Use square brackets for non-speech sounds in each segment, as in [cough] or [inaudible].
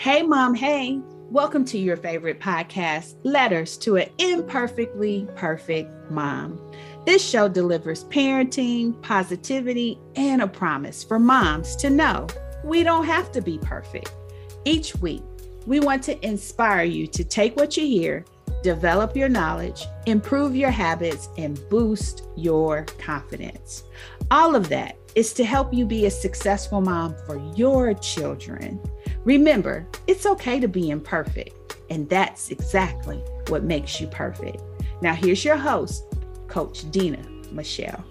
Hey, Mom, hey, welcome to your favorite podcast, Letters to an Imperfectly Perfect Mom. This show delivers parenting, positivity, and a promise for moms to know we don't have to be perfect. Each week, we want to inspire you to take what you hear, develop your knowledge, improve your habits, and boost your confidence. All of that is to help you be a successful mom for your children. Remember, it's okay to be imperfect, and that's exactly what makes you perfect. Now, here's your host, Coach Denna Michelle.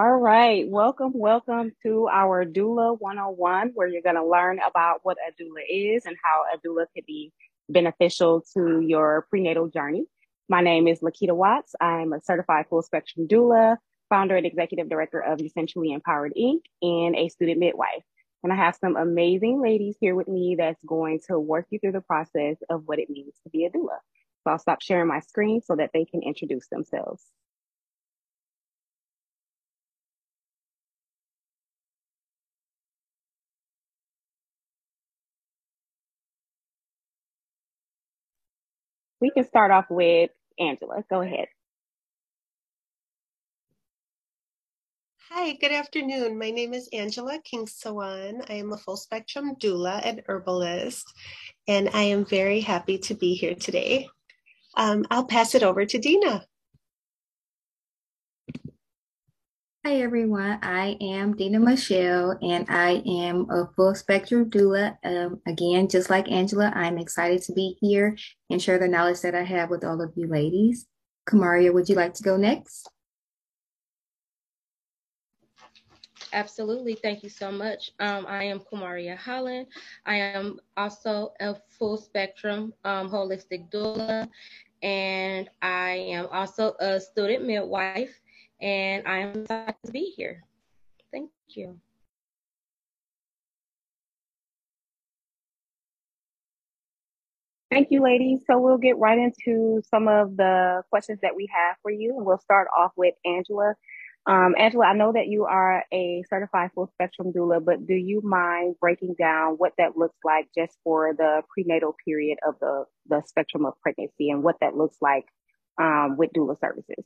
All right, welcome, welcome to our Doula 101, where you're going to learn about what a doula is and how a doula could be beneficial to your prenatal journey. My name is Lakeeta Watts. I'm a certified full spectrum doula, founder and executive director of Essentially Empowered Inc., and a student midwife. And I have some amazing ladies here with me that's going to work you through the process of what it means to be a doula. So I'll stop sharing my screen so that they can introduce themselves. We can start off with Angela. Go ahead. Hi, good afternoon. My name is Angela Kingsawan. I am a full spectrum doula and herbalist, and I am very happy to be here today. Um, I'll pass it over to Denna. Hi everyone, I am Denna Michelle and I am a full spectrum doula. Um, again, just like Angela, I'm excited to be here and share the knowledge that I have with all of you ladies. Kamaria, would you like to go next? Absolutely. Thank you so much. Um, I am Kamaria Holland. I am also a full spectrum um, holistic doula, and I am also a student midwife and I am excited to be here. Thank you. Thank you, ladies. So we'll get right into some of the questions that we have for you. We'll start off with Angela. Um, Angela, I know that you are a certified full spectrum doula, but do you mind breaking down what that looks like just for the prenatal period of the, the spectrum of pregnancy and what that looks like um, with doula services?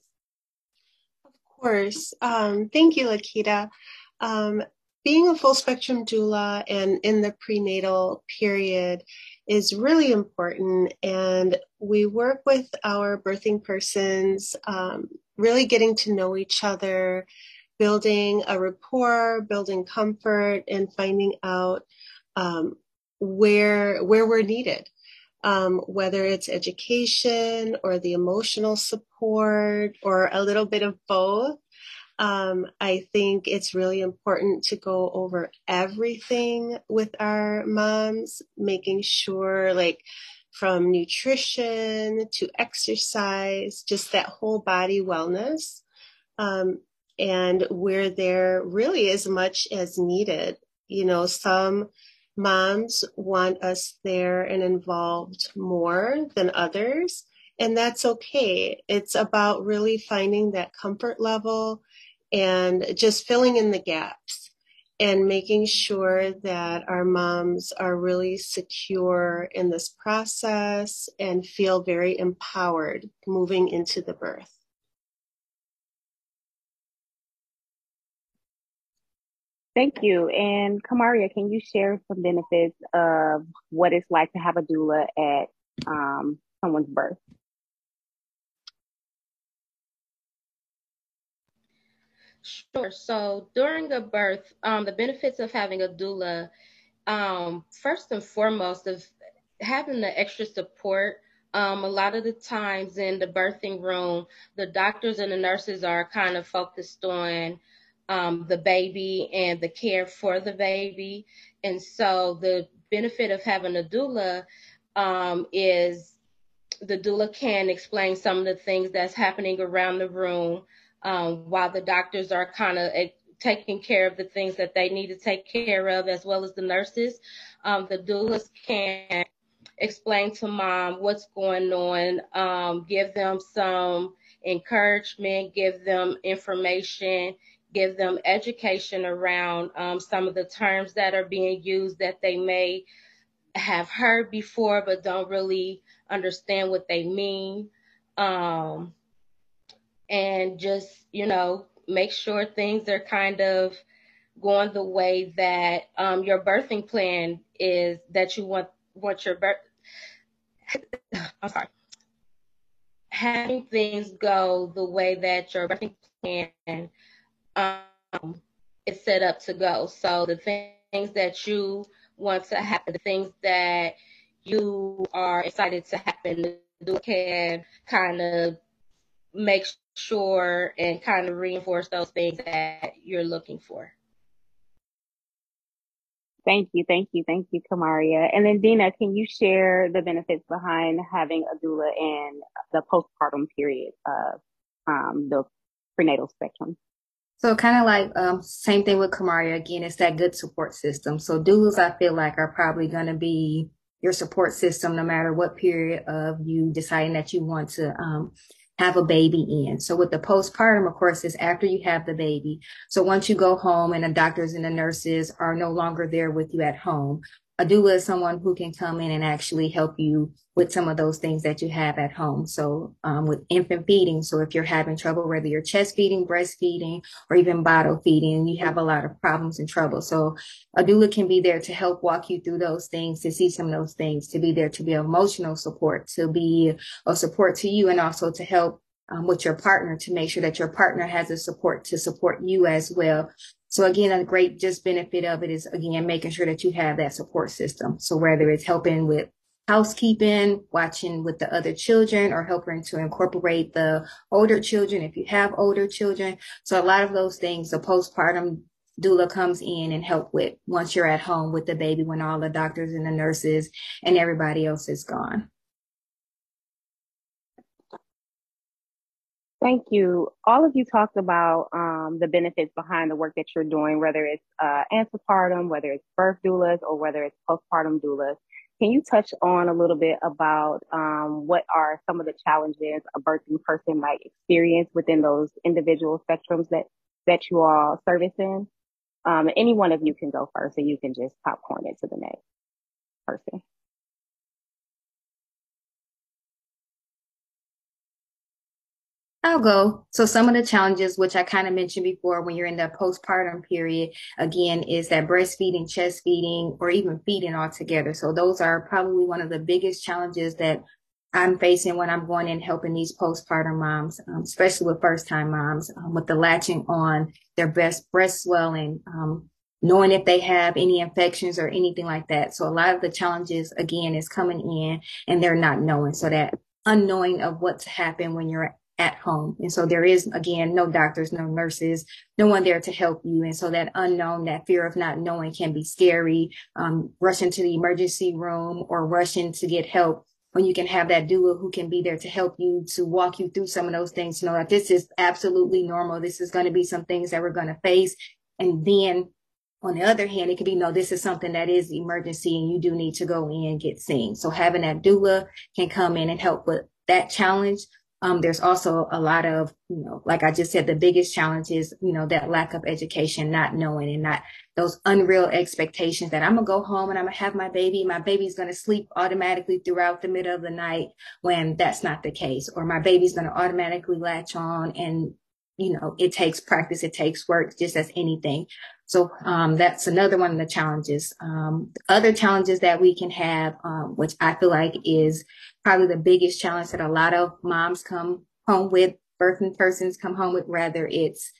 Course. Um, thank you, Lakeeta. Um, being a full spectrum doula and in the prenatal period is really important. And we work with our birthing persons, um, really getting to know each other, building a rapport, building comfort, and finding out um, where where we're needed. Um, whether it's education or the emotional support or a little bit of both. Um, I think it's really important to go over everything with our moms, making sure, like, from nutrition to exercise, just that whole body wellness. Um, and we're there really as much as needed. You know, some moms want us there and involved more than others, and that's okay. It's about really finding that comfort level and just filling in the gaps and making sure that our moms are really secure in this process and feel very empowered moving into the birth. Thank you. And Kamaria, can you share some benefits of what it's like to have a doula at um, someone's birth? Sure. So during a birth, um, the benefits of having a doula, um, first and foremost, of having the extra support. Um, a lot of the times in the birthing room, the doctors and the nurses are kind of focused on um, the baby and the care for the baby. And so the benefit of having a doula um, is the doula can explain some of the things that's happening around the room um, while the doctors are kind of eh, taking care of the things that they need to take care of, as well as the nurses. Um, the doulas can explain to mom what's going on, um, give them some encouragement, give them information, give them education around um, some of the terms that are being used that they may have heard before but don't really understand what they mean. Um, and just, you know, make sure things are kind of going the way that um, your birthing plan is that you want want your birth I'm sorry. Having things go the way that your birthing plan um, is set up to go. So the things that you want to happen, the things that you are excited to happen, you can kind of make sure and kind of reinforce those things that you're looking for. Thank you, thank you, thank you, Kamaria. And then Denna, can you share the benefits behind having a doula in the postpartum period of um, the prenatal spectrum? So kind of like um, same thing with Kamaria again, it's that good support system. So doulas, I feel like are probably going to be your support system no matter what period of you deciding that you want to um, have a baby in. So with the postpartum, of course, is after you have the baby. So once you go home and the doctors and the nurses are no longer there with you at home, a doula is someone who can come in and actually help you with some of those things that you have at home. So um, with infant feeding, so if you're having trouble, whether you're chest feeding, breastfeeding, or even bottle feeding, you have a lot of problems and trouble. So a doula can be there to help walk you through those things, to see some of those things, to be there to be emotional support, to be a support to you, and also to help um, with your partner to make sure that your partner has a support to support you as well. So again, a great just benefit of it is again, making sure that you have that support system. So whether it's helping with housekeeping, watching with the other children or helping to incorporate the older children if you have older children. So a lot of those things, the postpartum doula comes in and help with once you're at home with the baby when all the doctors and the nurses and everybody else is gone. Thank you. All of you talked about um, the benefits behind the work that you're doing, whether it's uh, antepartum, whether it's birth doulas, or whether it's postpartum doulas. Can you touch on a little bit about um, what are some of the challenges a birthing person might experience within those individual spectrums that that you all service in? Um, any one of you can go first, and you can just popcorn it to the next person. I'll go. So some of the challenges, which I kind of mentioned before, when you're in the postpartum period, again, is that breastfeeding, chest feeding, or even feeding altogether. So those are probably one of the biggest challenges that I'm facing when I'm going in helping these postpartum moms, um, especially with first time moms, um, with the latching on their breast breast swelling, um, knowing if they have any infections or anything like that. So a lot of the challenges again is coming in and they're not knowing. So that unknowing of what's happened when you're at home. And so there is again, no doctors, no nurses, no one there to help you. And so that unknown, that fear of not knowing can be scary. Um, rushing to the emergency room or rushing to get help when you can have that doula who can be there to help you to walk you through some of those things, to know that this is absolutely normal. This is going to be some things that we're going to face. And then on the other hand, it could be, no, this is something that is emergency and you do need to go in and get seen. So having that doula can come in and help with that challenge. Um, there's also a lot of, you know, like I just said, the biggest challenge is, you know, that lack of education, not knowing and not those unreal expectations that I'm gonna go home and I'm gonna have my baby. My baby's gonna sleep automatically throughout the middle of the night when that's not the case, or my baby's gonna automatically latch on and, you know, it takes practice, it takes work, just as anything. So um, that's another one of the challenges. Um, other challenges that we can have, um, which I feel like is probably the biggest challenge that a lot of moms come home with, birthing persons come home with, rather it's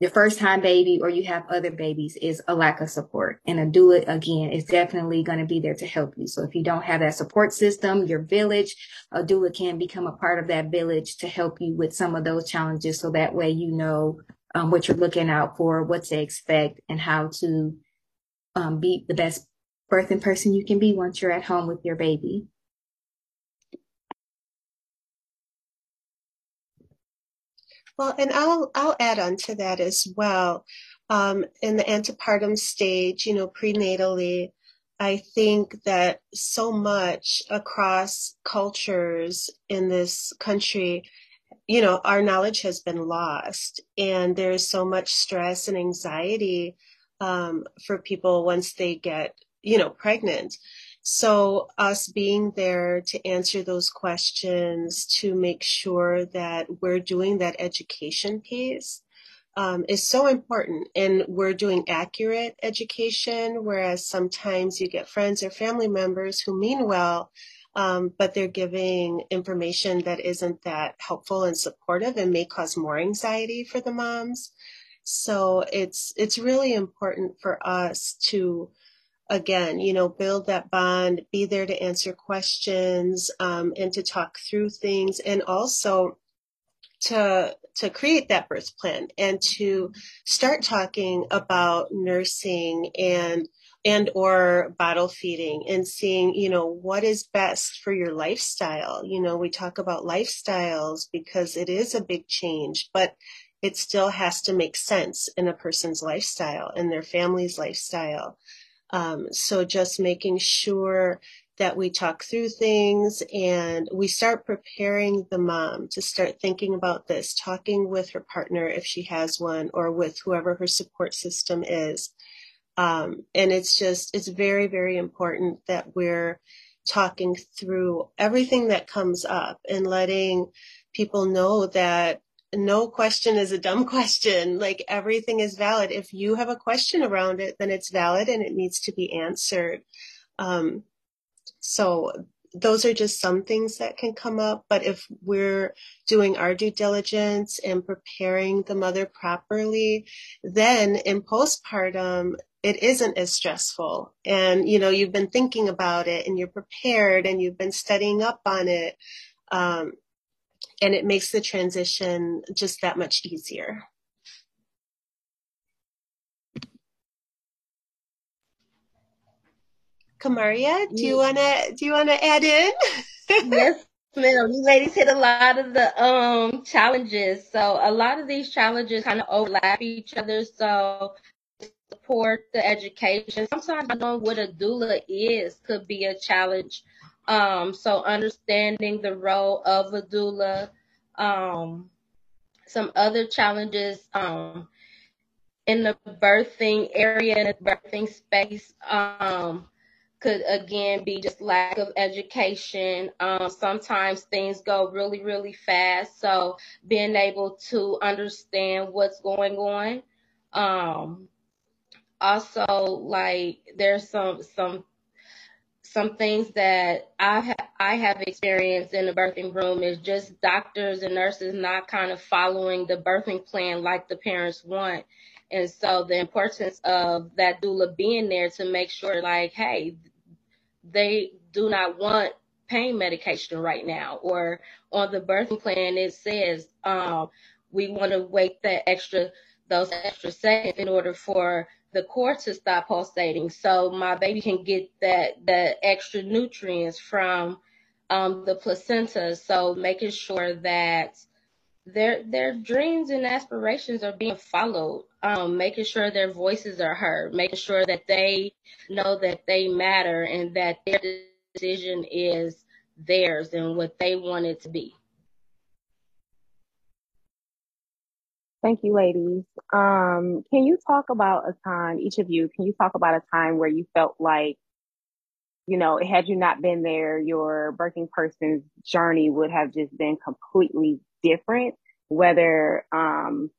your first time baby or you have other babies is a lack of support. And a doula, again, is definitely going to be there to help you. So if you don't have that support system, your village, a doula can become a part of that village to help you with some of those challenges. So that way, you know, um, what you're looking out for, what to expect and how to um, be the best birthing person you can be once you're at home with your baby. Well, and I'll I'll add on to that as well. Um, in the antepartum stage, you know, prenatally, I think that so much across cultures in this country, you know, our knowledge has been lost, and there's so much stress and anxiety um, for people once they get, you know, pregnant. So, us being there to answer those questions, to make sure that we're doing that education piece um, is so important. And we're doing accurate education, whereas sometimes you get friends or family members who mean well, um, but they're giving information that isn't that helpful and supportive and may cause more anxiety for the moms. So it's it's really important for us to again, you know, build that bond, be there to answer questions, um, and to talk through things, and also to to create that birth plan and to start talking about nursing and and or bottle feeding and seeing you know what is best for your lifestyle you know we talk about lifestyles because it is a big change but it still has to make sense in a person's lifestyle and their family's lifestyle um, so just making sure that we talk through things and we start preparing the mom to start thinking about this, talking with her partner if she has one or with whoever her support system is. Um, and it's just, it's very, very important that we're talking through everything that comes up and letting people know that no question is a dumb [laughs] question. Like everything is valid. If you have a question around it, then it's valid and it needs to be answered. Um, so those are just some things that can come up. But if we're doing our due diligence and preparing the mother properly, then in postpartum, it isn't as stressful. And, you know, you've been thinking about it and you're prepared and you've been studying up on it. Um, and it makes the transition just that much easier. Kamaria, do you wanna do you wanna add in? [laughs] yes, ma'am. You ladies hit a lot of the um challenges. So a lot of these challenges kind of overlap each other. So support the education. Sometimes knowing what a doula is could be a challenge um, so understanding the role of a doula, um, some other challenges um, in the birthing area, in the birthing space, um, could again be just lack of education. Um, sometimes things go really, really fast. So being able to understand what's going on. Um, also, like there's some some some things that I have I have experienced in the birthing room is just doctors and nurses not kind of following the birthing plan like the parents want. And so the importance of that doula being there to make sure like, hey, they do not want pain medication right now. Or on the birthing plan, it says um, we want to wait that extra those extra seconds in order for the cord to stop pulsating, so my baby can get that the extra nutrients from um, the placenta. So making sure that their their dreams and aspirations are being followed um, making sure their voices are heard making sure that they know that they matter and that their decision is theirs and what they want it to be Thank you, ladies. Um, can you talk about a time, each of you, can you talk about a time where you felt like, you know, had you not been there, your birthing person's journey would have just been completely different, whether, um,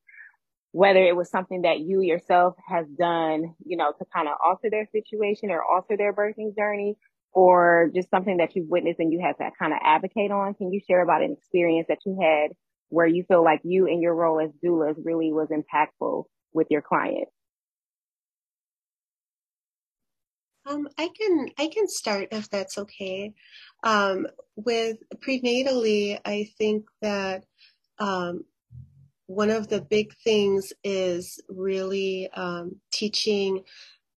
whether it was something that you yourself has done, you know, to kind of alter their situation or alter their birthing journey, or just something that you've witnessed and you had to kind of advocate on. Can you share about an experience that you had where you feel like you and your role as doulas really was impactful with your client? Um, I can I can start if that's okay. Um, with prenatally, I think that um, one of the big things is really um, teaching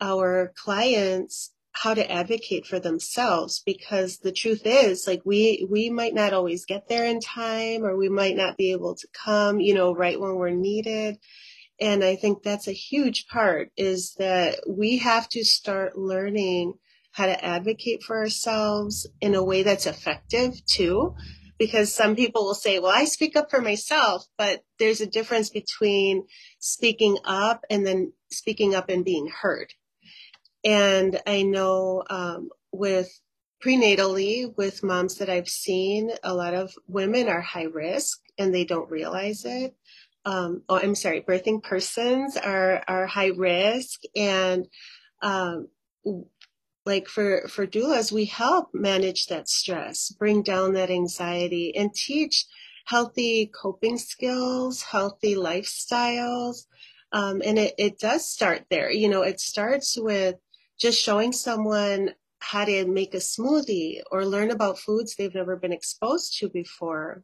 our clients how to advocate for themselves because the truth is like we we might not always get there in time or we might not be able to come you know right when we're needed. And i think that's a huge part is that we have to start learning how to advocate for ourselves in a way that's effective too because some people will say well i speak up for myself but there's a difference between speaking up and then speaking up and being heard and I know um, with prenatally, with moms that I've seen, a lot of women are high risk and they don't realize it. Um, oh, I'm sorry, birthing persons are are high risk, and um, like for for doulas, we help manage that stress, bring down that anxiety, and teach healthy coping skills, healthy lifestyles. Um, and it, it does start there. You know, it starts with just showing someone how to make a smoothie or learn about foods they've never been exposed to before.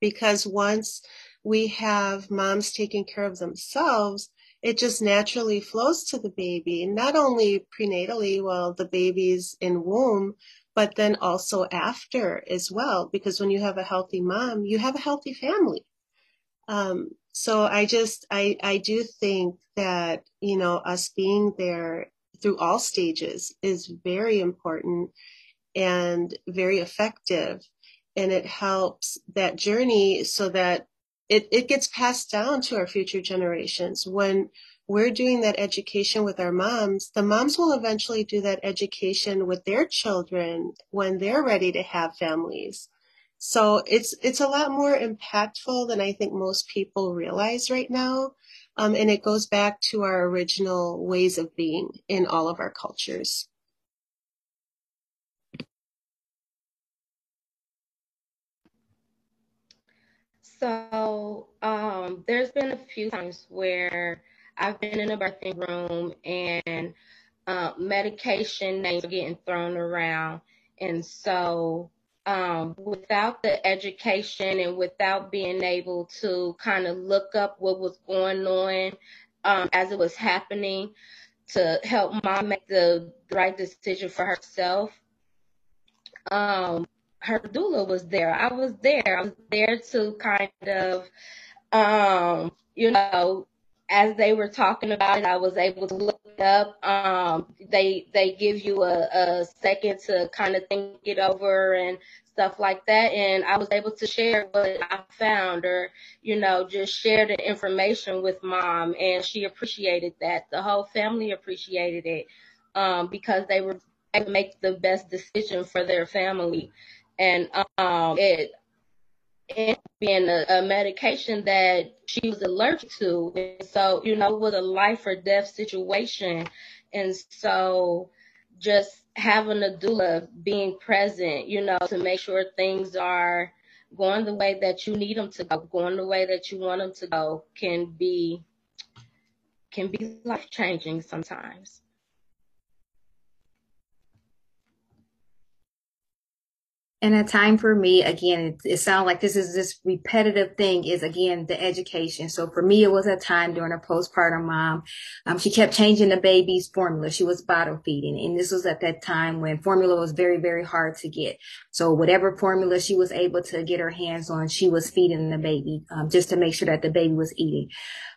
Because once we have moms taking care of themselves, it just naturally flows to the baby, not only prenatally while the baby's in womb, but then also after as well. Because when you have a healthy mom, you have a healthy family. Um, so I just, I, I do think that, you know, us being there through all stages is very important and very effective. And it helps that journey so that it, it gets passed down to our future generations. When we're doing that education with our moms, the moms will eventually do that education with their children when they're ready to have families. So it's it's a lot more impactful than I think most people realize right now. Um, and it goes back to our original ways of being in all of our cultures. So um, there's been a few times where I've been in a birthing room and uh, medication names are getting thrown around. And so um, without the education and without being able to kind of look up what was going on um, as it was happening to help mom make the right decision for herself. Um, her doula was there. I was there. I was there to kind of, um, you know, as they were talking about it, I was able to look up. Um, they they give you a, a second to kind of think it over and stuff like that. And I was able to share what I found or, you know, just share the information with mom. And she appreciated that. The whole family appreciated it um, because they were able to make the best decision for their family. And um, it, it being a, a, medication that she was allergic to. And so, you know, it was a life or death situation. And so just having a doula being present, you know, to make sure things are going the way that you need them to go, going the way that you want them to go can be can be life changing sometimes. And a time for me, again, it, it sounds like this is this repetitive thing is again the education. So for me, it was a time during a postpartum mom. Um, she kept changing the baby's formula. She was bottle feeding. And this was at that time when formula was very, very hard to get. So whatever formula she was able to get her hands on, she was feeding the baby, um, just to make sure that the baby was eating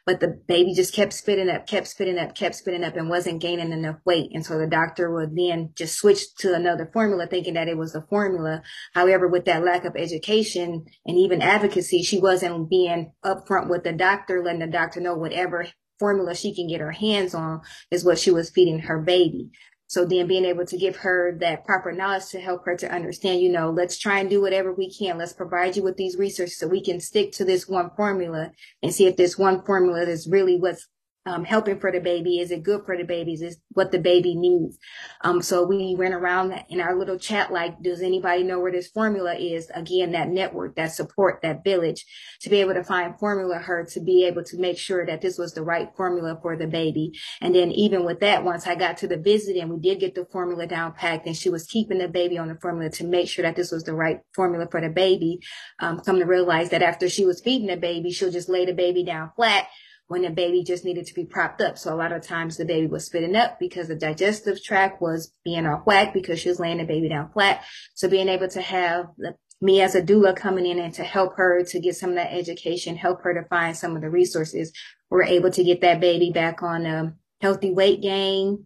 but the baby just kept spitting up, kept spitting up, kept spitting up and wasn't gaining enough weight. And so the doctor would then just switch to another formula thinking that it was the formula. However, with that lack of education and even advocacy, she wasn't being upfront with the doctor, letting the doctor know whatever formula she can get her hands on is what she was feeding her baby. So then being able to give her that proper knowledge to help her to understand, you know, let's try and do whatever we can. Let's provide you with these resources so we can stick to this one formula and see if this one formula is really what's um, helping for the baby? Is it good for the babies? Is what the baby needs? Um, so we went around in our little chat like, does anybody know where this formula is? Again, that network, that support, that village to be able to find formula her to be able to make sure that this was the right formula for the baby. And then even with that, once I got to the visit and we did get the formula down packed and she was keeping the baby on the formula to make sure that this was the right formula for the baby, um, come to realize that after she was feeding the baby, she'll just lay the baby down flat when the baby just needed to be propped up. So a lot of times the baby was spitting up because the digestive tract was being off whack because she was laying the baby down flat. So being able to have the, me as a doula coming in and to help her to get some of that education, help her to find some of the resources, we're able to get that baby back on a healthy weight gain,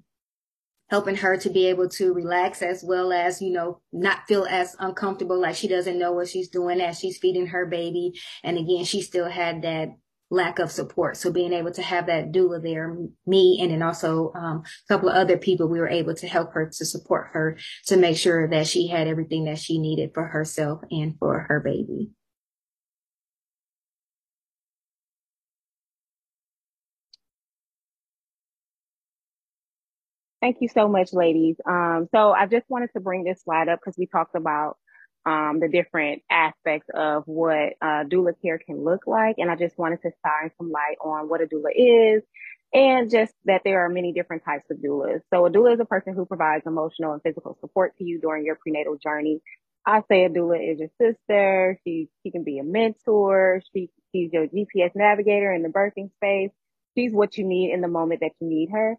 helping her to be able to relax as well as, you know, not feel as uncomfortable like she doesn't know what she's doing as she's feeding her baby. And again, she still had that lack of support. So being able to have that doula there, me, and then also um, a couple of other people, we were able to help her to support her to make sure that she had everything that she needed for herself and for her baby. Thank you so much, ladies. Um, so I just wanted to bring this slide up because we talked about um, the different aspects of what uh, doula care can look like. And I just wanted to shine some light on what a doula is and just that there are many different types of doulas. So a doula is a person who provides emotional and physical support to you during your prenatal journey. I say a doula is your sister. She, she can be a mentor. She, she's your GPS navigator in the birthing space. She's what you need in the moment that you need her.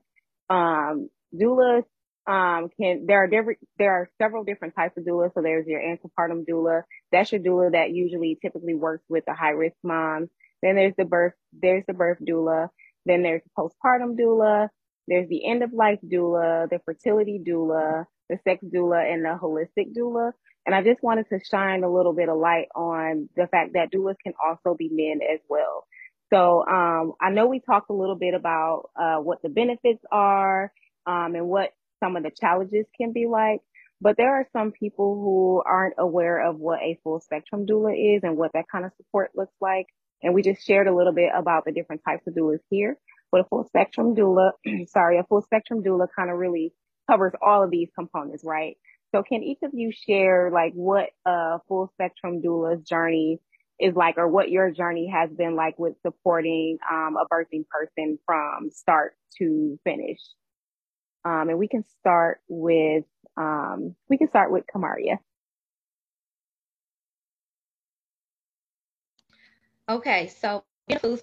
Um, doulas um, can there are different there are several different types of doulas. So there's your antepartum doula. That's your doula that usually typically works with the high risk moms. Then there's the birth there's the birth doula. Then there's the postpartum doula. There's the end of life doula, the fertility doula, the sex doula, and the holistic doula. And I just wanted to shine a little bit of light on the fact that doulas can also be men as well. So um, I know we talked a little bit about uh, what the benefits are um, and what some of the challenges can be like. But there are some people who aren't aware of what a full spectrum doula is and what that kind of support looks like. And we just shared a little bit about the different types of doulas here. But a full spectrum doula, [clears throat] sorry, a full spectrum doula kind of really covers all of these components, right? So can each of you share like what a full spectrum doula's journey is like or what your journey has been like with supporting um, a birthing person from start to finish? Um, and we can start with, um, we can start with Kamaria. Okay, so full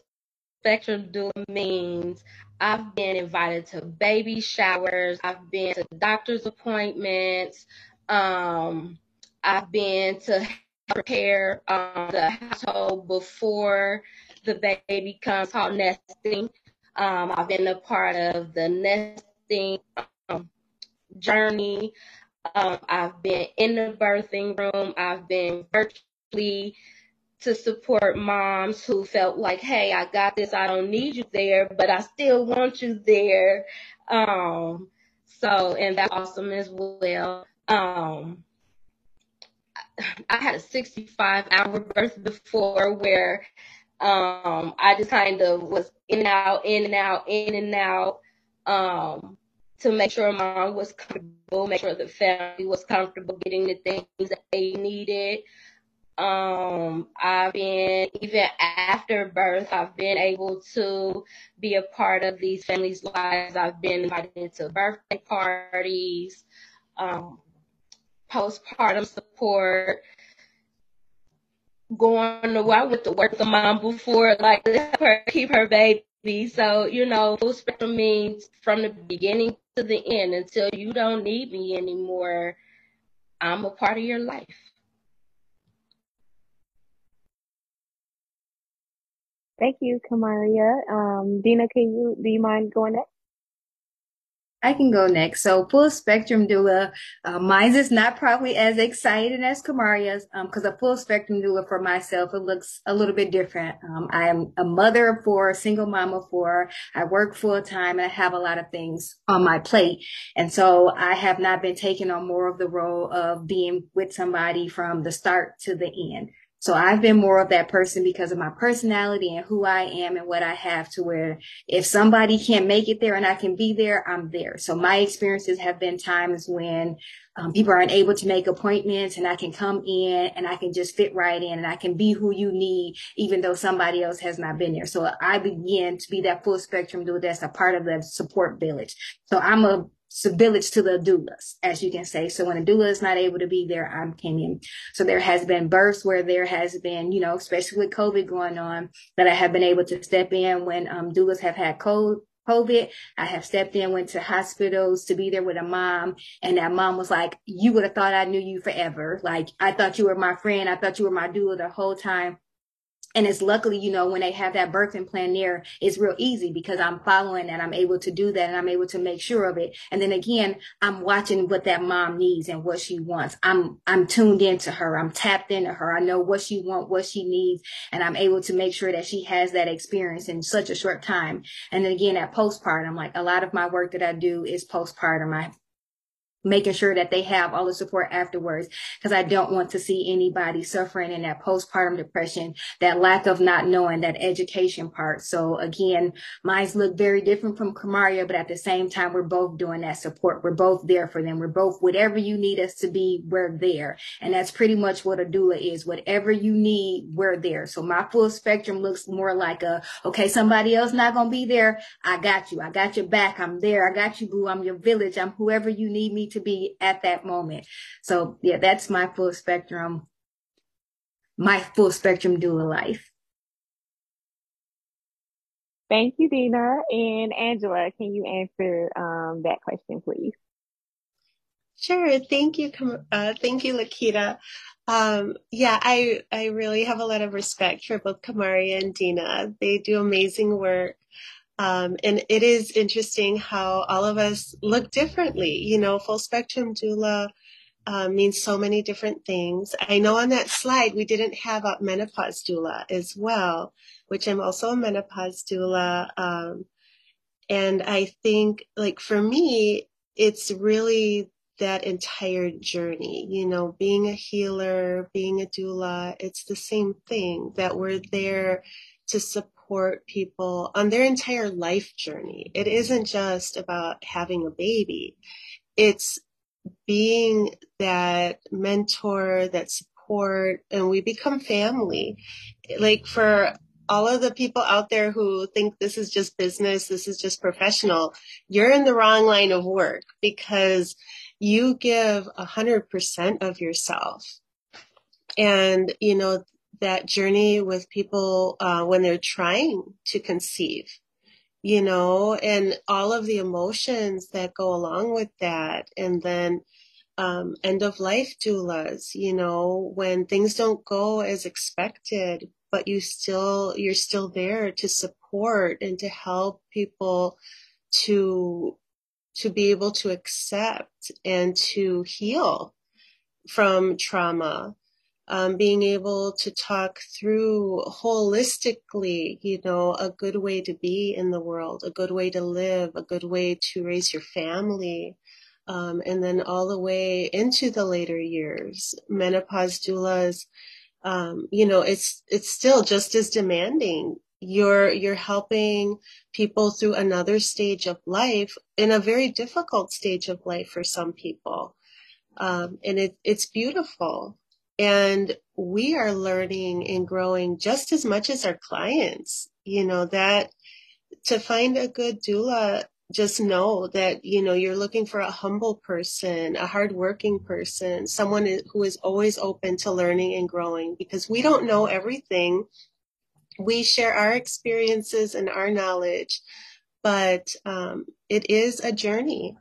spectrum doula means I've been invited to baby showers, I've been to doctor's appointments, um, I've been to prepare um, the household before the baby comes, called nesting. Um, I've been a part of the nest birthing um, journey. Um, I've been in the birthing room. I've been virtually to support moms who felt like, hey, I got this. I don't need you there, but I still want you there. Um, so, and that's awesome as well. Um, I had a 65 hour birth before where um, I just kind of was in and out, in and out, in and out um, to make sure mom was comfortable, make sure the family was comfortable getting the things that they needed. Um, I've been, even after birth, I've been able to be a part of these families' lives. I've been invited to birthday parties, um, postpartum support, going to, I went to work with the mom before, like, help [laughs] her keep her baby. So, you know, full spectrum means from the beginning to the end until you don't need me anymore. I'm a part of your life. Thank you, Kamaria. Um, Denna, can you do you mind going next? I can go next. So full spectrum doula, uh, mine is not probably as exciting as Kamaria's, um, cause a full spectrum doula for myself, it looks a little bit different. Um, I am a mother of four, a single mom of four. I work full time and I have a lot of things on my plate. And so I have not been taking on more of the role of being with somebody from the start to the end. So I've been more of that person because of my personality and who I am and what I have to where if somebody can't make it there and I can be there, I'm there. So my experiences have been times when um, people aren't able to make appointments and I can come in and I can just fit right in and I can be who you need, even though somebody else has not been there. So I begin to be that full spectrum dude that's a part of the support village. So I'm a village to the doulas, as you can say. So when a doula is not able to be there, I'm Kenyan. So there has been births where there has been, you know, especially with COVID going on, that I have been able to step in when um, doulas have had cold. COVID, I have stepped in, went to hospitals to be there with a mom. And that mom was like, you would have thought I knew you forever. Like, I thought you were my friend. I thought you were my doula the whole time and it's luckily, you know, when they have that birthing plan there, it's real easy because I'm following and I'm able to do that and I'm able to make sure of it. And then again, I'm watching what that mom needs and what she wants. I'm, I'm tuned into her. I'm tapped into her. I know what she wants, what she needs, and I'm able to make sure that she has that experience in such a short time. And then again, at postpartum, like a lot of my work that I do is postpartum. I making sure that they have all the support afterwards because I don't want to see anybody suffering in that postpartum depression, that lack of not knowing that education part. So again, mines look very different from Kamaria, but at the same time, we're both doing that support. We're both there for them. We're both, whatever you need us to be, we're there. And that's pretty much what a doula is. Whatever you need, we're there. So my full spectrum looks more like a, okay, somebody else not going to be there. I got you. I got your back. I'm there. I got you, boo. I'm your village. I'm whoever you need me to to be at that moment. So yeah, that's my full spectrum, my full spectrum doula life. Thank you, Denna. And Angela, can you answer um, that question, please? Sure. Thank you. Uh, thank you, Lakeeta. Um, yeah, I, I really have a lot of respect for both Kamaria and Denna. They do amazing work. Um, and it is interesting how all of us look differently. You know, full spectrum doula uh, means so many different things. I know on that slide we didn't have a menopause doula as well, which I'm also a menopause doula. Um, and I think, like, for me, it's really that entire journey, you know, being a healer, being a doula, it's the same thing that we're there to support support people on their entire life journey. It isn't just about having a baby. It's being that mentor, that support, and we become family. Like for all of the people out there who think this is just business, this is just professional, you're in the wrong line of work because you give a hundred percent of yourself. And, you know, that journey with people uh, when they're trying to conceive, you know, and all of the emotions that go along with that. And then um, end of life doulas, you know, when things don't go as expected, but you still, you're still there to support and to help people to, to be able to accept and to heal from trauma um, being able to talk through holistically, you know, a good way to be in the world, a good way to live, a good way to raise your family. Um, and then all the way into the later years, menopause doulas, um, you know, it's, it's still just as demanding. You're, you're helping people through another stage of life in a very difficult stage of life for some people. Um, and it, it's beautiful And we are learning and growing just as much as our clients. You know, that to find a good doula, just know that, you know, you're looking for a humble person, a hardworking person, someone who is always open to learning and growing because we don't know everything. We share our experiences and our knowledge, but um, it is a journey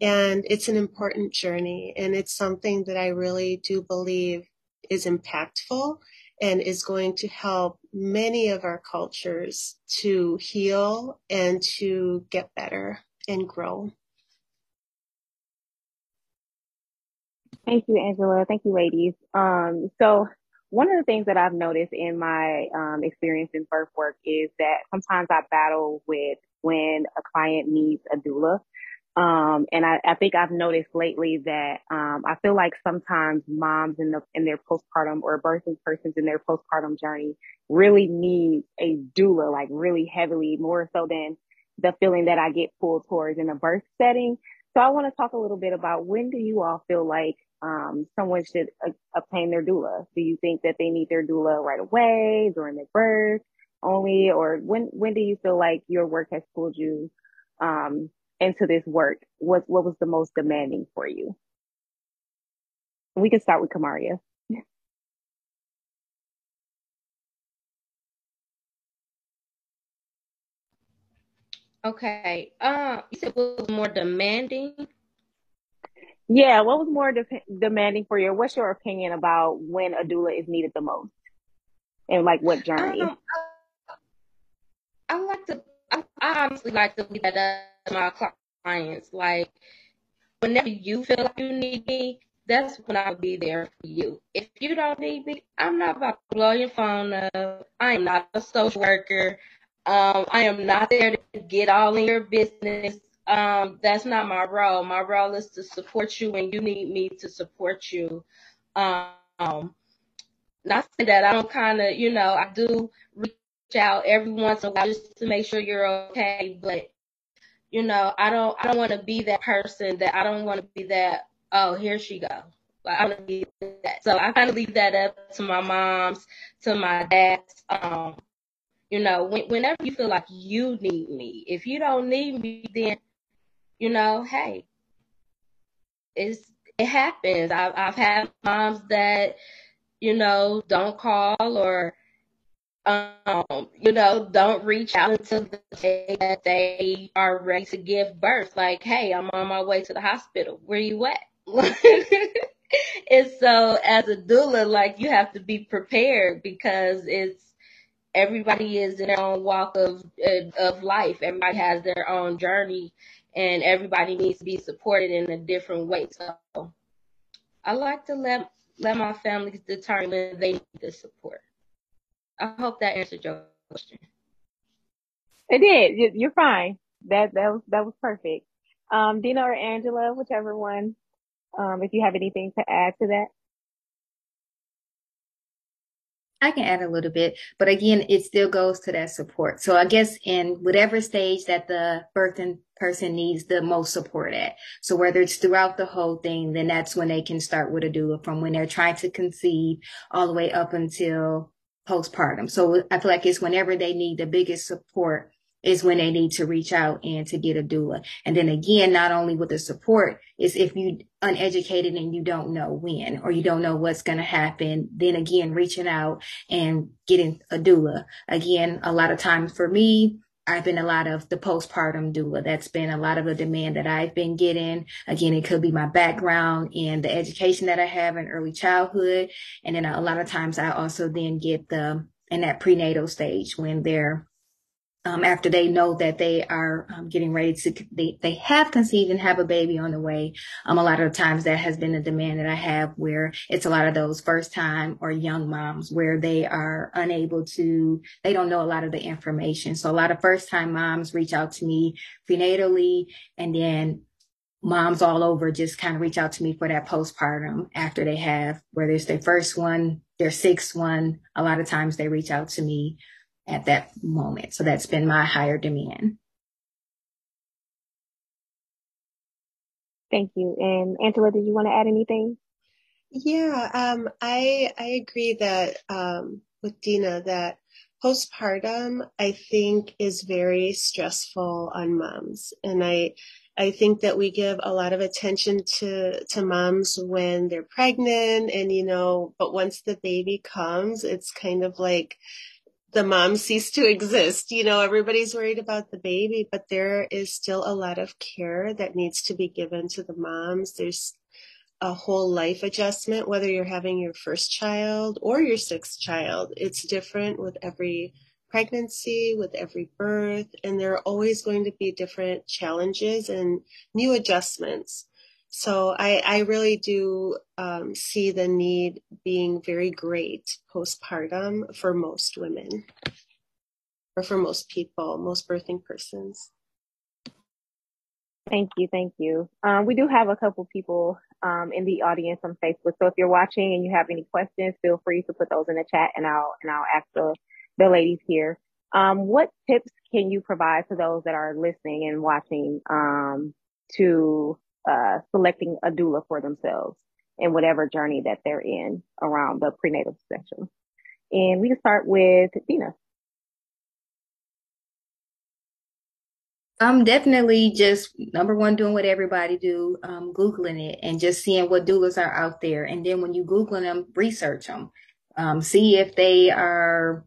and it's an important journey. And it's something that I really do believe is impactful and is going to help many of our cultures to heal and to get better and grow. Thank you, Angela. Thank you, ladies. Um, so one of the things that I've noticed in my um, experience in birth work is that sometimes I battle with when a client needs a doula. Um, and I, I, think I've noticed lately that um, I feel like sometimes moms in the in their postpartum or birthing persons in their postpartum journey really need a doula, like really heavily, more so than the feeling that I get pulled towards in a birth setting. So I want to talk a little bit about when do you all feel like um, someone should uh, obtain their doula? Do you think that they need their doula right away during their birth only, or when when do you feel like your work has pulled you um, into this work? What what was the most demanding for you? We can start with Kamaria. [laughs] Okay. Uh, you said what was more demanding? Yeah, what was more de- demanding for you? What's your opinion about when a doula is needed the most, and like what journey? Um, I, I, like to. I, honestly like to leave that up to my clients. Like, whenever you feel like you need me, that's when I'll be there for you. If you don't need me, I'm not about to blow your phone up. I am not a social worker. Um, I am not there to get all in your business. Um, that's not my role. My role is to support you when you need me to support you. Um, not saying that I don't kind of, you know, I do reach out every once in a while just to make sure you're okay, but you know, I don't I don't want to be that person that I don't want to be that. Oh, here she go. Like I want to be that. So I kind of leave that up to my moms, to my dads. Um, you know, when, whenever you feel like you need me, if you don't need me, then you know, hey, it's it happens. I've I've had moms that you know don't call or um, you know, don't reach out until the day that they are ready to give birth. Like, hey, I'm on my way to the hospital. Where you at? [laughs] and so, as a doula, like, you have to be prepared because it's everybody is in their own walk of of life. Everybody has their own journey, and everybody needs to be supported in a different way. So, I like to let let my families determine they need the support. I hope that answered your question. It did. You're fine. That that was that was perfect. Um, Denna or Angela, whichever one. Um, if you have anything to add to that. I can add a little bit, but again, it still goes to that support. So I guess in whatever stage that the birthing person needs the most support at. So whether it's throughout the whole thing, then that's when they can start with a doula from when they're trying to conceive all the way up until postpartum. So I feel like it's whenever they need the biggest support is when they need to reach out and to get a doula. And then again, not only with the support is if you uneducated and you don't know when or you don't know what's going to happen, then again, reaching out and getting a doula. Again, a lot of times for me, I've been a lot of the postpartum doula. That's been a lot of the demand that I've been getting. Again, it could be my background and the education that I have in early childhood. And then a lot of times I also then get the, in that prenatal stage when they're um, after they know that they are um, getting ready to, they, they have conceived and have a baby on the way. Um, a lot of times that has been a demand that I have where it's a lot of those first time or young moms where they are unable to, they don't know a lot of the information. So a lot of first time moms reach out to me prenatally and then moms all over just kind of reach out to me for that postpartum after they have, whether it's their first one, their sixth one. A lot of times they reach out to me at that moment. So that's been my higher demand. Thank you. And Angela, did you want to add anything? Yeah, um, I I agree that um, with Denna that postpartum I think is very stressful on moms, and I I think that we give a lot of attention to to moms when they're pregnant, and you know, but once the baby comes, it's kind of like the mom cease to exist. You know, everybody's worried about the baby, but there is still a lot of care that needs to be given to the moms. There's a whole life adjustment, whether you're having your first child or your sixth child. It's different with every pregnancy, with every birth, and there are always going to be different challenges and new adjustments. So I, I really do um, see the need being very great postpartum for most women or for most people, most birthing persons. Thank you, thank you. Um, we do have a couple people um, in the audience on Facebook, so if you're watching and you have any questions, feel free to put those in the chat, and I'll and I'll ask the the ladies here. Um, what tips can you provide to those that are listening and watching um, to uh, selecting a doula for themselves in whatever journey that they're in around the prenatal spectrum? And we can start with Denna. I'm definitely just number one doing what everybody do, um, googling it and just seeing what doulas are out there. And then when you googling them, research them, um, see if they are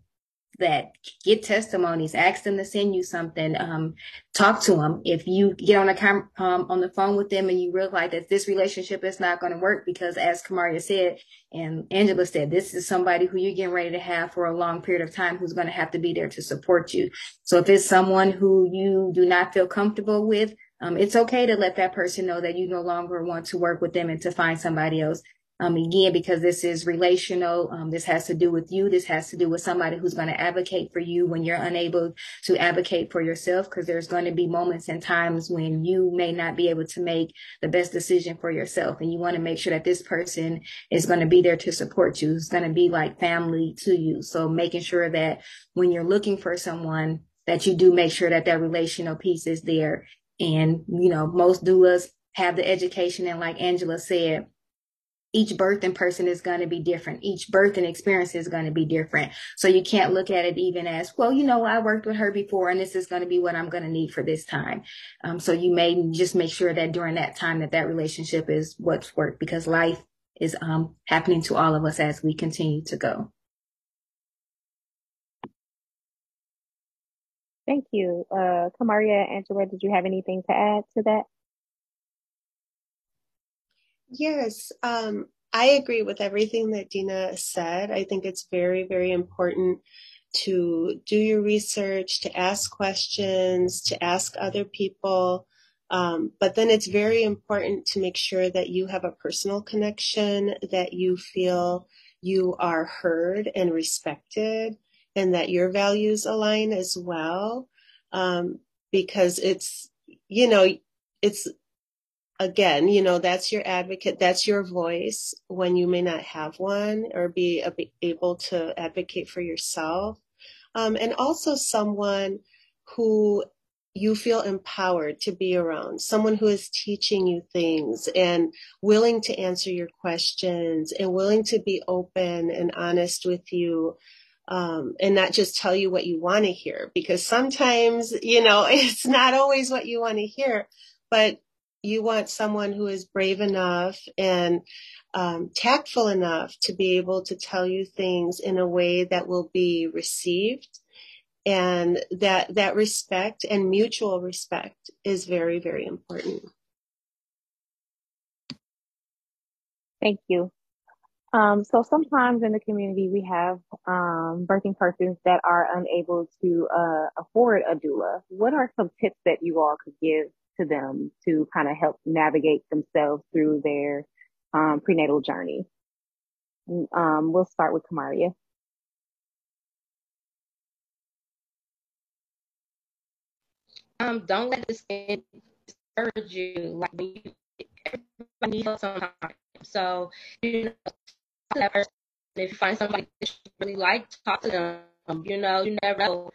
that get testimonies ask them to send you something um, talk to them if you get on a com- um, on the phone with them and you realize that this relationship is not going to work because as kamaria said and angela said this is somebody who you're getting ready to have for a long period of time who's going to have to be there to support you. So if it's someone who you do not feel comfortable with um, it's okay to let that person know that you no longer want to work with them and to find somebody else um, again, because this is relational, um, this has to do with you. This has to do with somebody who's going to advocate for you when you're unable to advocate for yourself, because there's going to be moments and times when you may not be able to make the best decision for yourself. And you want to make sure that this person is going to be there to support you. It's going to be like family to you. So making sure that when you're looking for someone, that you do make sure that that relational piece is there. And, you know, most doulas have the education. And like Angela said, each birthing person is going to be different. Each birthing experience is going to be different. So you can't look at it even as, well, you know, I worked with her before and this is going to be what I'm going to need for this time. Um, so you may just make sure that during that time that that relationship is what's worked because life is um, happening to all of us as we continue to go. Thank you. Uh, Kamaria, Angela, did you have anything to add to that? Yes, um, I agree with everything that Denna said. I think it's very, very important to do your research, to ask questions, to ask other people. Um, but then it's very important to make sure that you have a personal connection, that you feel you are heard and respected, and that your values align as well. Um, because it's, you know, it's again, you know, that's your advocate, that's your voice when you may not have one or be able to advocate for yourself. Um, and also someone who you feel empowered to be around, someone who is teaching you things and willing to answer your questions and willing to be open and honest with you. Um, and not just tell you what you want to hear because sometimes, you know, [laughs] it's not always what you want to hear, but you want someone who is brave enough and um, tactful enough to be able to tell you things in a way that will be received. And that that respect and mutual respect is very very important. Thank you. Um, so sometimes in the community we have um, birthing persons that are unable to uh, afford a doula. What are some tips that you all could give to them to kind of help navigate themselves through their um, prenatal journey. Um, we'll start with Kamaria. Um, don't let this discourage you. Like when you, everybody needs sometimes. So you know. If you find somebody that you really like, talk to them. You know, you never know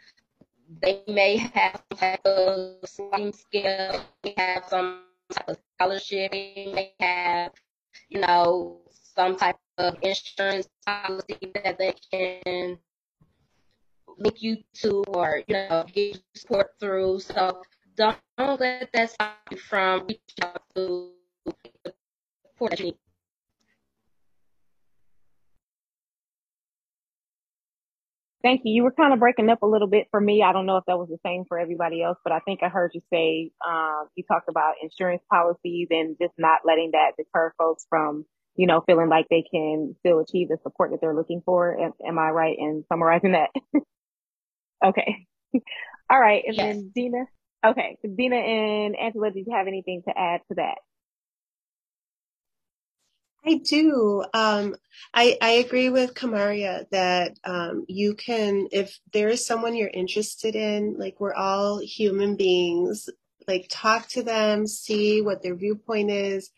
they may have some type of sliding scale, they have some type of scholarship, they may have, you know, some type of insurance policy that they can link you to or you know you support through. So don't let that stop you from reaching out to the support that you need. Thank you. You were kind of breaking up a little bit for me. I don't know if that was the same for everybody else, but I think I heard you say um, you talked about insurance policies and just not letting that deter folks from, you know, feeling like they can still achieve the support that they're looking for. Am, am I right in summarizing that? [laughs] okay. [laughs] All right. And yes. then Denna. Okay. Denna and Angela, did you have anything to add to that? I do. Um, I, I agree with Kamaria that um, you can, if there is someone you're interested in, like we're all human beings, like talk to them, see what their viewpoint is,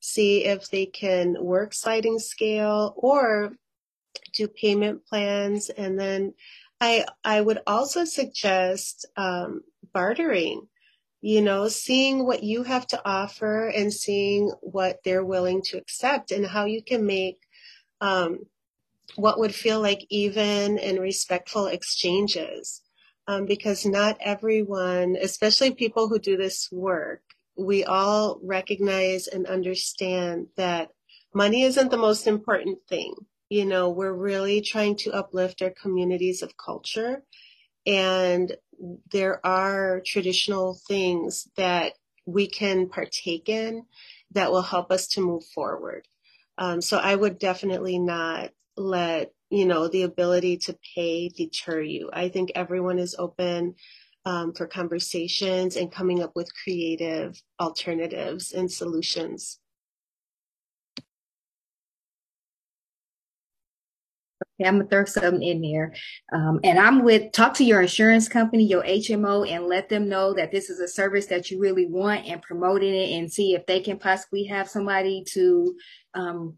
see if they can work sliding scale or do payment plans. And then I, I would also suggest um, bartering you know, seeing what you have to offer and seeing what they're willing to accept and how you can make um, what would feel like even and respectful exchanges. Um, because not everyone, especially people who do this work, we all recognize and understand that money isn't the most important thing. You know, we're really trying to uplift our communities of culture and there are traditional things that we can partake in that will help us to move forward. Um, so I would definitely not let, you know, the ability to pay deter you. I think everyone is open um, for conversations and coming up with creative alternatives and solutions. Okay, I'm gonna throw something in there. Um, and I'm with talk to your insurance company, your HMO, and let them know that this is a service that you really want and promoting it and see if they can possibly have somebody to um,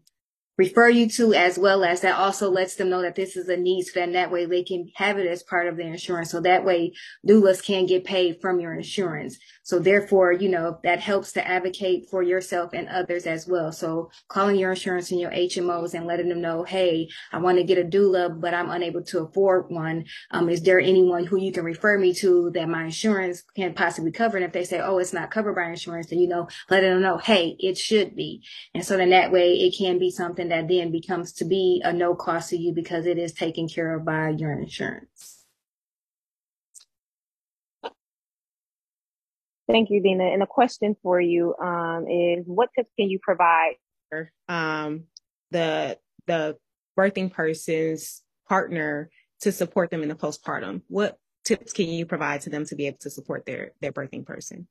refer you to as well as that also lets them know that this is a need so then that way they can have it as part of their insurance so that way doulas can get paid from your insurance so therefore you know that helps to advocate for yourself and others as well. So calling your insurance and your hmos and letting them know hey i want to get a doula but i'm unable to afford one. Um, is there anyone who you can refer me to that my insurance can possibly cover? And if they say oh it's not covered by insurance then you know let them know hey it should be. And so then that way it can be something that then becomes to be a no cost to you because it is taken care of by your insurance. Thank you, Denna. And a question for you um, is what tips can you provide um, the the birthing person's partner to support them in the postpartum? What tips can you provide to them to be able to support their their birthing person?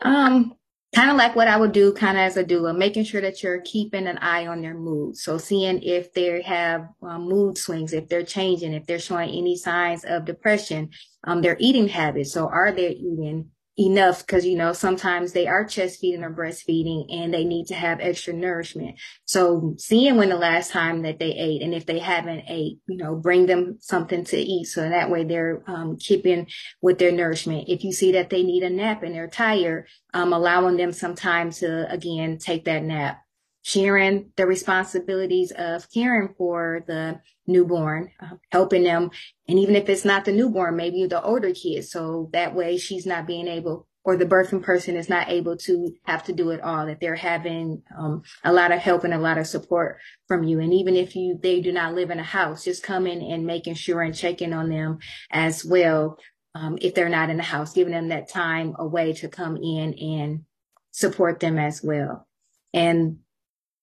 Um, kind of like what I would do kind of as a doula, making sure that you're keeping an eye on their mood. So seeing if they have um, mood swings, if they're changing, if they're showing any signs of depression, um, their eating habits. So are they eating enough because you know sometimes they are chest feeding or breastfeeding and they need to have extra nourishment. So seeing when the last time that they ate and if they haven't ate you know bring them something to eat so that way they're um, keeping with their nourishment. If you see that they need a nap and they're tired um, allowing them some time to again take that nap sharing the responsibilities of caring for the newborn, uh, helping them. And even if it's not the newborn, maybe the older kids. So that way she's not being able or the birthing person is not able to have to do it all, that they're having um, a lot of help and a lot of support from you. And even if you, they do not live in a house, just coming and making sure and checking on them as well. Um, if they're not in the house, giving them that time away to come in and support them as well. And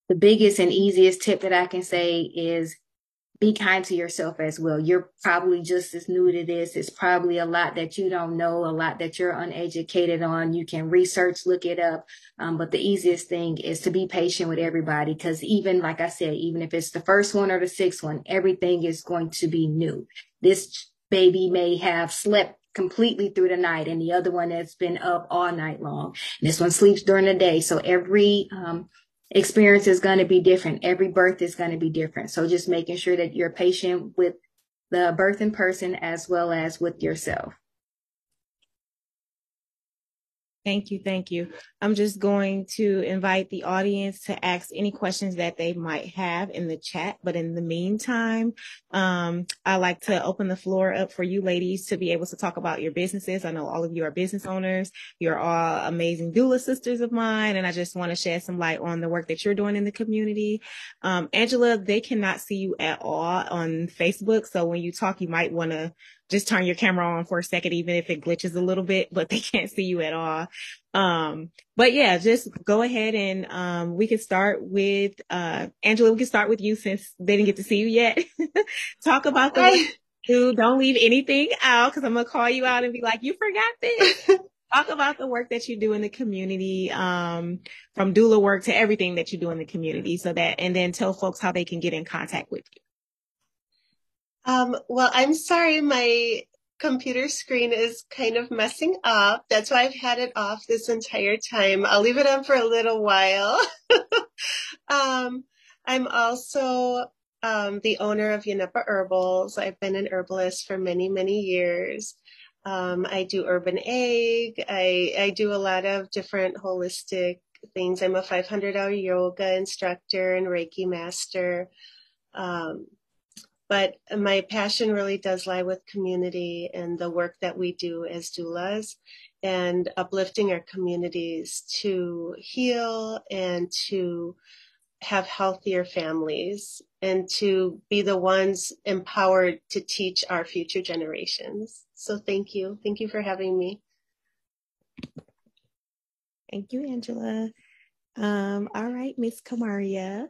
the biggest and easiest tip that I can say is be kind to yourself as well. You're probably just as new to this. It's probably a lot that you don't know, a lot that you're uneducated on. You can research, look it up. Um, but the easiest thing is to be patient with everybody. Cause even, like I said, even if it's the first one or the sixth one, everything is going to be new. This baby may have slept completely through the night and the other one has been up all night long. This one sleeps during the day. So every, um, experience is going to be different. Every birth is going to be different. So just making sure that you're patient with the birthing person as well as with yourself. Thank you. Thank you. I'm just going to invite the audience to ask any questions that they might have in the chat. But in the meantime, um, I like to open the floor up for you ladies to be able to talk about your businesses. I know all of you are business owners. You're all amazing doula sisters of mine. And I just want to shed some light on the work that you're doing in the community. Um, Angela, they cannot see you at all on Facebook. So when you talk, you might want to just turn your camera on for a second, even if it glitches a little bit, but they [laughs] can't see you at all. Um, but yeah, just go ahead and, um, we can start with, uh, Angela, we can start with you since they didn't get to see you yet. [laughs] Talk about the do. Don't leave anything out because I'm going to call you out and be like, you forgot this. [laughs] Talk about the work that you do in the community, um, from doula work to everything that you do in the community so that, and then tell folks how they can get in contact with you. Um, well, I'm sorry, my computer screen is kind of messing up. That's why I've had it off this entire time. I'll leave it on for a little while. [laughs] um, I'm also um, the owner of Yenepa Herbals. I've been an herbalist for many, many years. Um, I do urban egg. I, I do a lot of different holistic things. I'm a 500 hour yoga instructor and Reiki master. Um, but my passion really does lie with community and the work that we do as doulas and uplifting our communities to heal and to have healthier families and to be the ones empowered to teach our future generations. So thank you. Thank you for having me. Thank you, Angela. Um, all right, Miss Kamaria.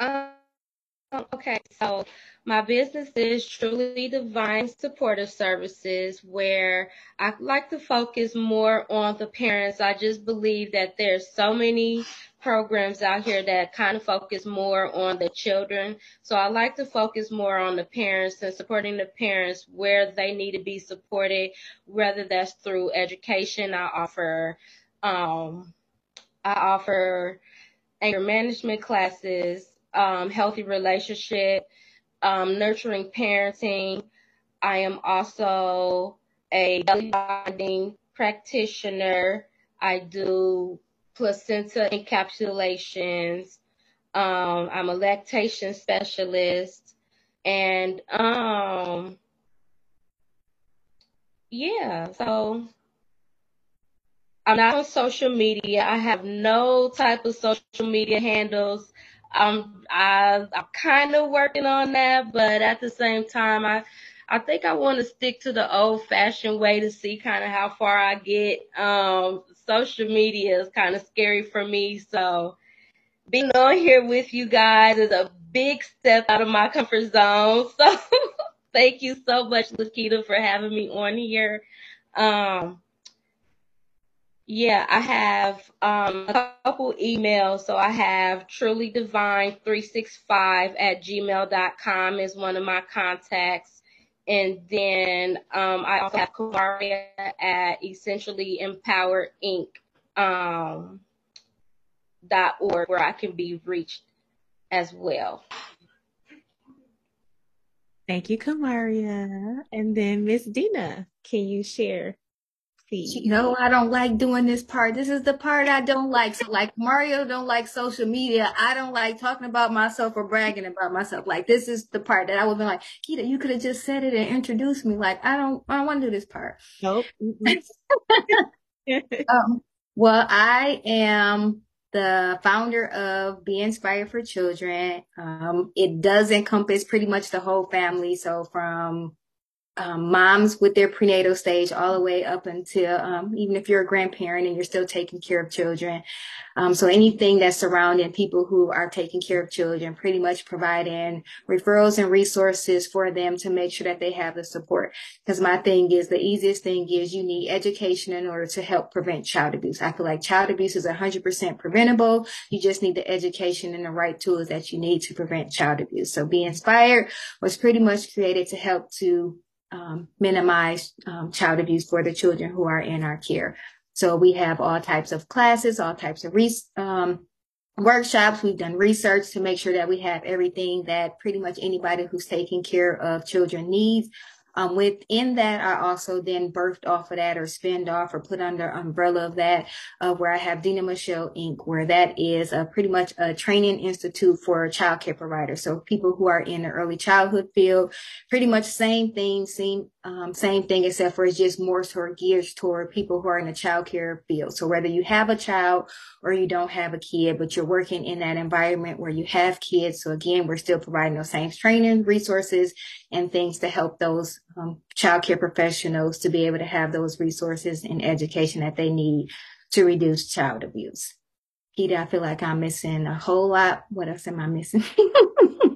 Um, okay, so my business is Truly Divine Supportive Services, where I like to focus more on the parents. I just believe that there's so many programs out here that kind of focus more on the children. So I like to focus more on the parents and supporting the parents where they need to be supported, whether that's through education. I offer, um, I offer anger management classes um, healthy relationship, um, nurturing parenting. I am also a belly binding practitioner. I do placenta encapsulations. Um, I'm a lactation specialist. And um, yeah, so I'm not on social media. I have no type of social media handles. I'm I, I'm kind of working on that, but at the same time, I I think I want to stick to the old fashioned way to see kind of how far I get. Um, social media is kind of scary for me, so being on here with you guys is a big step out of my comfort zone. [laughs] So thank you so much, Lakeeta, for having me on here. Um, yeah, I have um, a couple emails. So I have trulydivine365 at gmail.com is one of my contacts. And then um, I also have Kamaria at essentially empowered inc. Um, dot org where I can be reached as well. Thank you, Kamaria. And then Miss Denna, can you share you know, I don't like doing this part. This is the part I don't like. So like Mario don't like social media. I don't like talking about myself or bragging about myself. Like this is the part that I would be like, Keeta, you could have just said it and introduced me. Like I don't, I don't want to do this part. Nope. [laughs] um, well, I am the founder of Be Inspired for Children. Um, it does encompass pretty much the whole family. So from um, moms with their prenatal stage all the way up until um, even if you're a grandparent and you're still taking care of children. Um, so anything that's surrounding people who are taking care of children, pretty much providing referrals and resources for them to make sure that they have the support. Because my thing is the easiest thing is you need education in order to help prevent child abuse. I feel like child abuse is 100% preventable. You just need the education and the right tools that you need to prevent child abuse. So Be Inspired was pretty much created to help to um, minimize um, child abuse for the children who are in our care. So we have all types of classes, all types of um, workshops. We've done research to make sure that we have everything that pretty much anybody who's taking care of children needs. Um, within that, I also then birthed off of that or spinned off or put under umbrella of that, uh, where I have Denna Michelle Inc., where that is uh, pretty much a training institute for child care providers. So people who are in the early childhood field, pretty much same thing, same um, same thing, except for it's just more sort of geared toward people who are in the child care field. So whether you have a child or you don't have a kid, but you're working in that environment where you have kids. So again, we're still providing those same training resources and things to help those um, child care professionals to be able to have those resources and education that they need to reduce child abuse. Peter, I feel like I'm missing a whole lot. What else am I missing? [laughs]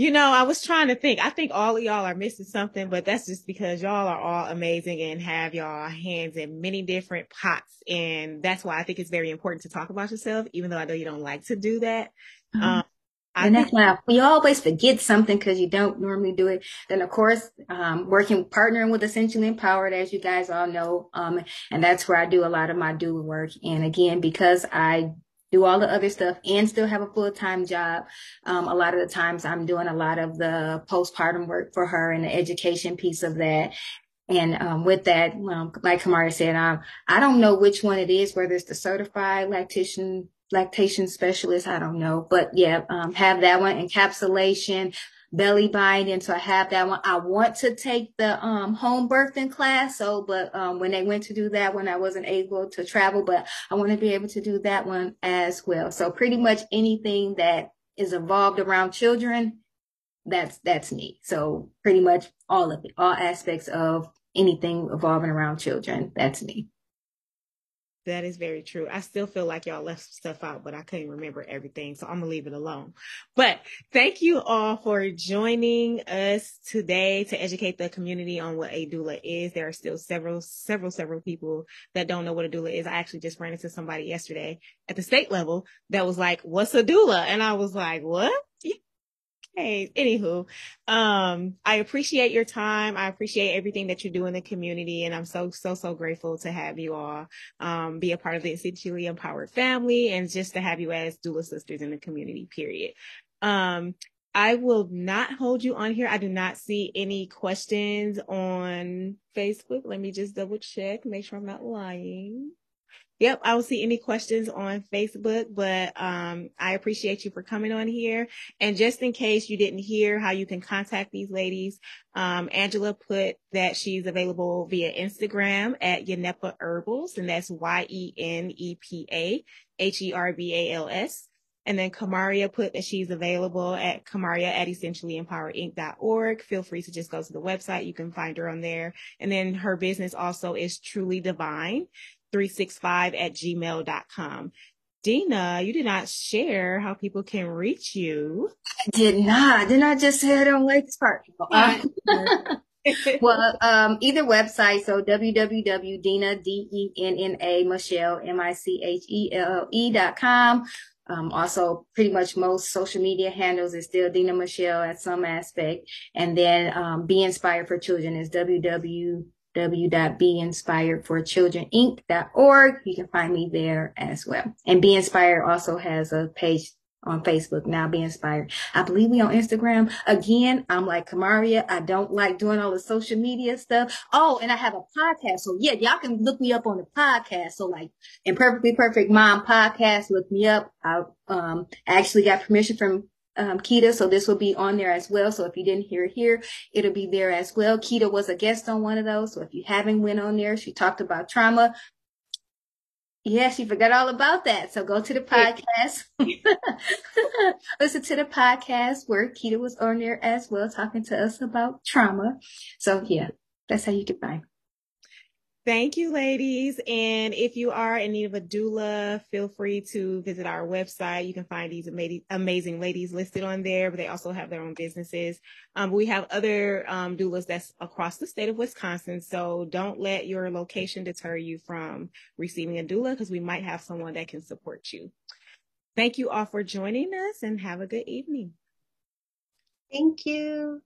You know, I was trying to think. I think all of y'all are missing something, but that's just because y'all are all amazing and have y'all hands in many different pots. And that's why I think it's very important to talk about yourself, even though I know you don't like to do that. Mm-hmm. Um, and that's why we always forget something because you don't normally do it. Then of course, um, working, partnering with Essentially Empowered, as you guys all know. Um, and that's where I do a lot of my doula work. And again, because I do all the other stuff and still have a full-time job. Um, a lot of the times I'm doing a lot of the postpartum work for her and the education piece of that. And um, with that, um, like Kamaria said, um, I don't know which one it is, whether it's the certified lactation lactation specialist, I don't know, but yeah, um, have that one encapsulation, belly binding. So I have that one. I want to take the um, home birthing class. So, but um, when they went to do that one, I wasn't able to travel, but I want to be able to do that one as well. So pretty much anything that is involved around children, that's that's me. So pretty much all of it, all aspects of anything evolving around children, that's me. That is very true. I still feel like y'all left stuff out, but I couldn't remember everything. So I'm going to leave it alone. But thank you all for joining us today to educate the community on what a doula is. There are still several, several, several people that don't know what a doula is. I actually just ran into somebody yesterday at the state level that was like, what's a doula? And I was like, what? Hey, anywho, um, I appreciate your time. I appreciate everything that you do in the community. And I'm so, so, so grateful to have you all, um, be a part of the essentially empowered family and just to have you as doula sisters in the community, period. Um, I will not hold you on here. I do not see any questions on Facebook. Let me just double check, make sure I'm not lying. Yep, I don't see any questions on Facebook, but um, I appreciate you for coming on here. And just in case you didn't hear how you can contact these ladies, um, Angela put that she's available via Instagram at Yenepa Herbals, and that's Y E N E P A H E R B A L S. And then Kamaria put that she's available at Kamaria at essentiallyempoweredinc.org. Feel free to just go to the website. You can find her on there. And then her business also is Truly Divine. 365 at gmail.com. Denna, you did not share how people can reach you. I did not. Did not just say I don't like this part. [laughs] Well, um, either website, so www.denna, D-E-N-N-A, Michelle, M-I-C-H-E-L-L-E dot com. Um, also, pretty much most social media handles is still Denna Michelle at some aspect. And then um, Be Inspired for Children is www www.beinspiredforchildreninc.org. You can find me there as well. And Be Inspired also has a page on Facebook now, Be Inspired. I believe we on Instagram. Again, I'm like Kamaria. I don't like doing all the social media stuff. Oh, and I have a podcast. So yeah, y'all can look me up on the podcast. So like Imperfectly Perfect Mom podcast, look me up. I um actually got permission from um, Keeta. So this will be on there as well. So if you didn't hear it here, it'll be there as well. Keeta was a guest on one of those. So if you haven't went on there, she talked about trauma. Yeah, she forgot all about that. So go to the podcast. [laughs] Listen to the podcast where Keeta was on there as well, talking to us about trauma. So yeah, that's how you can find. Thank you, ladies. And if you are in need of a doula, feel free to visit our website. You can find these amazing ladies listed on there, but they also have their own businesses. Um, we have other um, doulas that's across the state of Wisconsin. So don't let your location deter you from receiving a doula because we might have someone that can support you. Thank you all for joining us and have a good evening. Thank you.